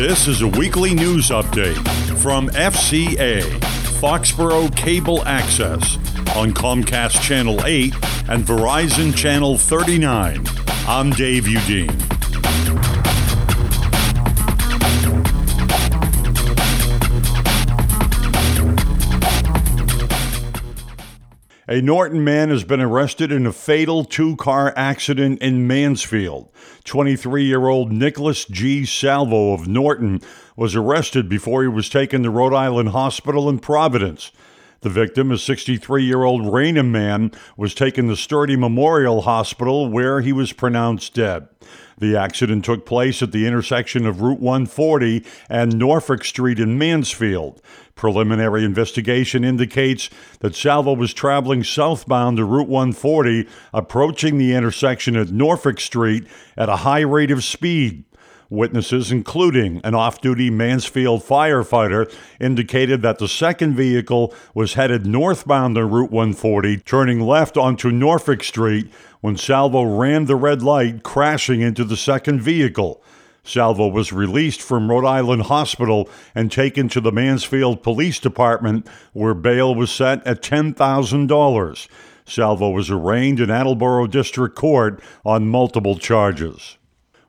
This is a weekly news update from FCA, Foxborough Cable Access, on Comcast Channel 8 and Verizon Channel 39. I'm Dave Udine. A Norton man has been arrested in a fatal two car accident in Mansfield. 23 year old Nicholas G. Salvo of Norton was arrested before he was taken to Rhode Island Hospital in Providence. The victim, a 63 year old Raynham man, was taken to Sturdy Memorial Hospital where he was pronounced dead. The accident took place at the intersection of Route 140 and Norfolk Street in Mansfield. Preliminary investigation indicates that Salvo was traveling southbound to Route 140, approaching the intersection at Norfolk Street at a high rate of speed. Witnesses, including an off duty Mansfield firefighter, indicated that the second vehicle was headed northbound on Route 140, turning left onto Norfolk Street when Salvo rammed the red light, crashing into the second vehicle. Salvo was released from Rhode Island Hospital and taken to the Mansfield Police Department, where bail was set at $10,000. Salvo was arraigned in Attleboro District Court on multiple charges.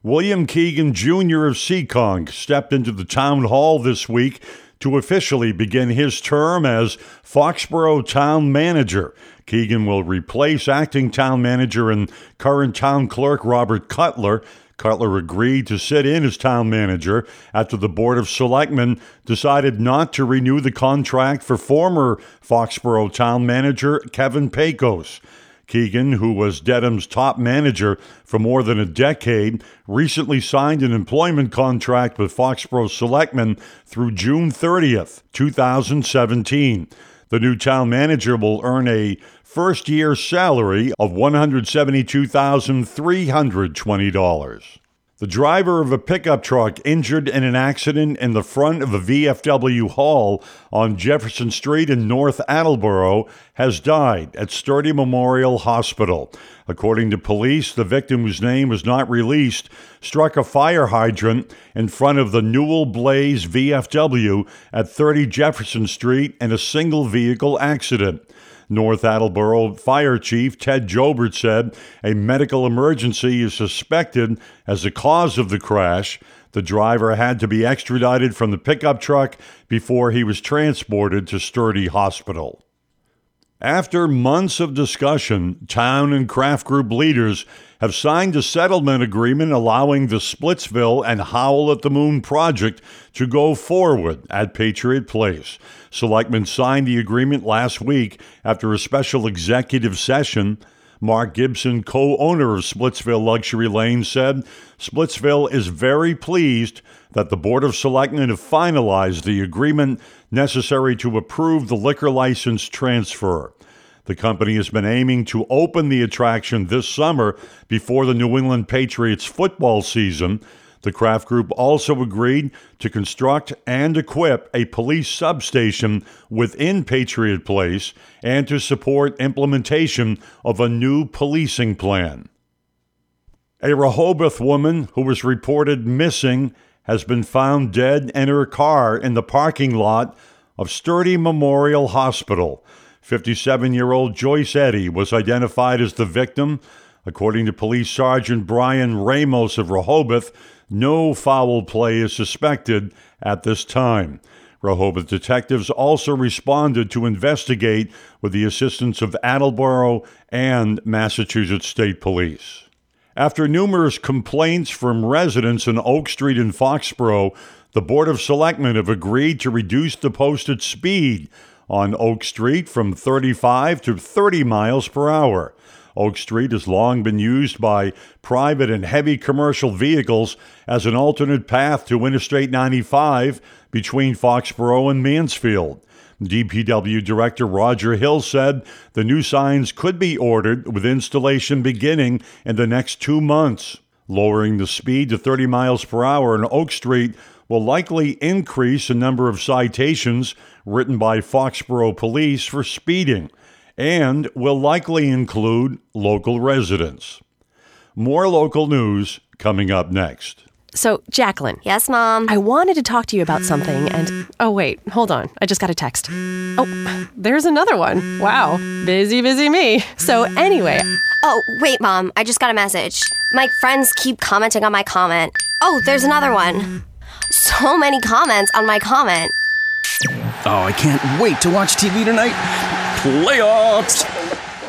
William Keegan Jr. of Seekonk stepped into the town hall this week to officially begin his term as Foxborough Town Manager. Keegan will replace acting town manager and current town clerk Robert Cutler. Cutler agreed to sit in as town manager after the Board of Selectmen decided not to renew the contract for former Foxborough town manager Kevin Paicos. Keegan, who was Dedham's top manager for more than a decade, recently signed an employment contract with Foxborough Selectmen through June 30th, 2017. The new town manager will earn a first year salary of $172,320. The driver of a pickup truck injured in an accident in the front of a VFW hall on Jefferson Street in North Attleboro has died at Sturdy Memorial Hospital. According to police, the victim, whose name was not released, struck a fire hydrant in front of the Newell Blaze VFW at 30 Jefferson Street in a single vehicle accident. North Attleboro Fire Chief Ted Jobert said a medical emergency is suspected as the cause of the crash. The driver had to be extradited from the pickup truck before he was transported to Sturdy Hospital. After months of discussion, town and Kraft Group leaders have signed a settlement agreement allowing the Splitsville and Howl at the Moon project to go forward at Patriot Place. Selectmen signed the agreement last week after a special executive session. Mark Gibson, co owner of Splitsville Luxury Lane, said Splitsville is very pleased that the Board of Selectmen have finalized the agreement necessary to approve the liquor license transfer. The company has been aiming to open the attraction this summer before the New England Patriots football season. The Kraft Group also agreed to construct and equip a police substation within Patriot Place and to support implementation of a new policing plan. A Rehoboth woman who was reported missing has been found dead in her car in the parking lot of Sturdy Memorial Hospital. 57 year old Joyce Eddy was identified as the victim. According to Police Sergeant Brian Ramos of Rehoboth, no foul play is suspected at this time. Rehoboth detectives also responded to investigate with the assistance of Attleboro and Massachusetts State Police. After numerous complaints from residents in Oak Street in Foxborough, the Board of Selectmen have agreed to reduce the posted speed on Oak Street from 35 to 30 miles per hour. Oak Street has long been used by private and heavy commercial vehicles as an alternate path to Interstate 95 between Foxborough and Mansfield. DPW Director Roger Hill said the new signs could be ordered with installation beginning in the next two months. Lowering the speed to 30 miles per hour on Oak Street will likely increase the number of citations written by Foxborough police for speeding and will likely include local residents. More local news coming up next. So, Jacqueline. Yes, Mom. I wanted to talk to you about something, and oh, wait, hold on. I just got a text. Oh, there's another one. Wow. Busy, busy me. So, anyway. Oh, wait, Mom. I just got a message. My friends keep commenting on my comment. Oh, there's another one. So many comments on my comment. Oh, I can't wait to watch TV tonight. Playoffs!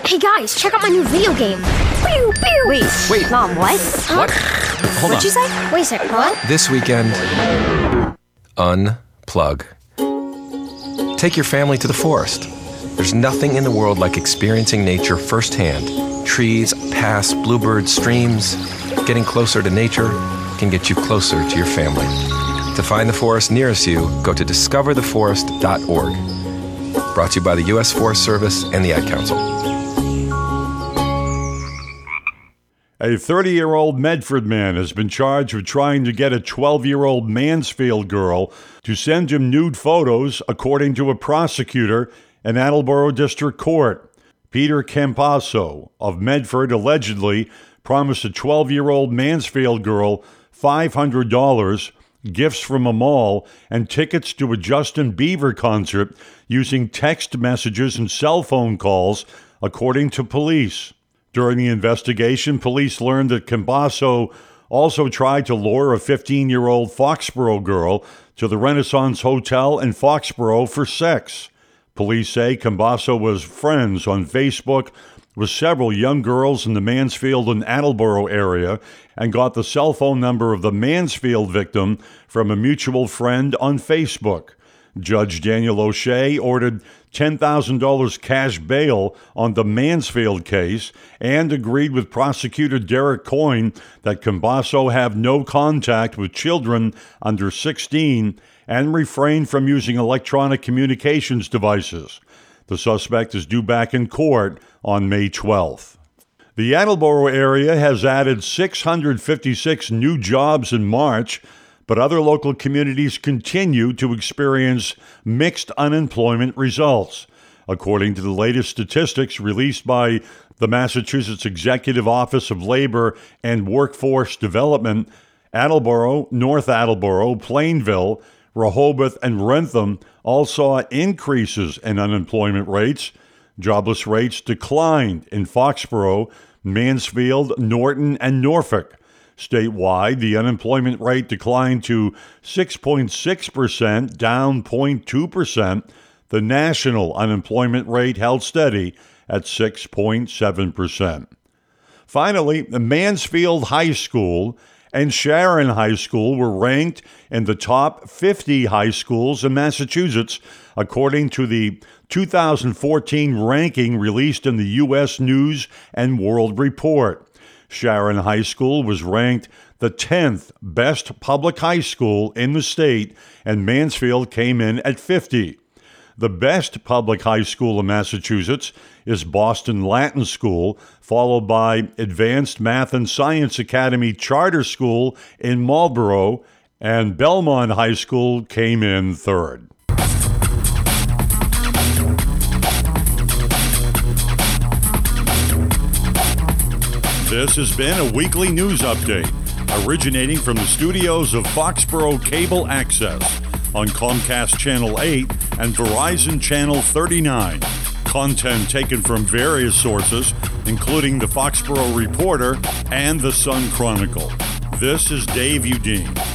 Hey guys, check out my new video game. Pew, pew. Wait, Wait. Mom, what? What? Hold What'd on. you say? Wait a second, what? This weekend, unplug. Take your family to the forest. There's nothing in the world like experiencing nature firsthand. Trees, paths, bluebirds, streams. Getting closer to nature can get you closer to your family. To find the forest nearest you, go to discovertheforest.org. Brought to you by the U.S. Forest Service and the Ad Council. A 30 year old Medford man has been charged with trying to get a 12 year old Mansfield girl to send him nude photos, according to a prosecutor in Attleboro District Court. Peter Campasso of Medford allegedly promised a 12 year old Mansfield girl $500, gifts from a mall, and tickets to a Justin Bieber concert using text messages and cell phone calls, according to police. During the investigation, police learned that Cambasso also tried to lure a 15 year old Foxborough girl to the Renaissance Hotel in Foxborough for sex. Police say Cambasso was friends on Facebook with several young girls in the Mansfield and Attleboro area and got the cell phone number of the Mansfield victim from a mutual friend on Facebook. Judge Daniel O'Shea ordered $10,000 cash bail on the Mansfield case and agreed with prosecutor Derek Coyne that Cambasso have no contact with children under 16 and refrain from using electronic communications devices. The suspect is due back in court on May 12th. The Attleboro area has added 656 new jobs in March, but other local communities continue to experience mixed unemployment results. According to the latest statistics released by the Massachusetts Executive Office of Labor and Workforce Development, Attleboro, North Attleboro, Plainville, Rehoboth, and Wrentham all saw increases in unemployment rates. Jobless rates declined in Foxborough, Mansfield, Norton, and Norfolk. Statewide, the unemployment rate declined to 6.6%, down 0.2%. The national unemployment rate held steady at 6.7%. Finally, the Mansfield High School and Sharon High School were ranked in the top 50 high schools in Massachusetts, according to the 2014 ranking released in the U.S. News and World Report. Sharon High School was ranked the 10th best public high school in the state, and Mansfield came in at 50. The best public high school in Massachusetts is Boston Latin School, followed by Advanced Math and Science Academy Charter School in Marlborough, and Belmont High School came in third. This has been a weekly news update originating from the studios of Foxborough Cable Access on Comcast Channel 8 and Verizon Channel 39. Content taken from various sources, including the Foxborough Reporter and the Sun Chronicle. This is Dave Udine.